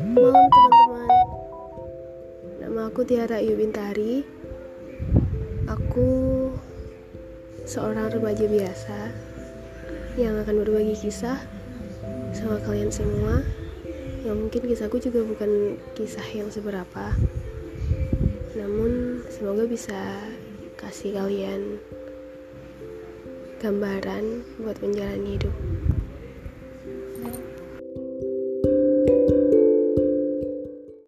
Malam teman-teman. Nama aku Tiara Yubintari Aku seorang remaja biasa Yang akan berbagi kisah sama kalian semua. Yang mungkin kisahku juga bukan kisah yang seberapa. Namun semoga bisa kasih kalian gambaran buat menjalani hidup.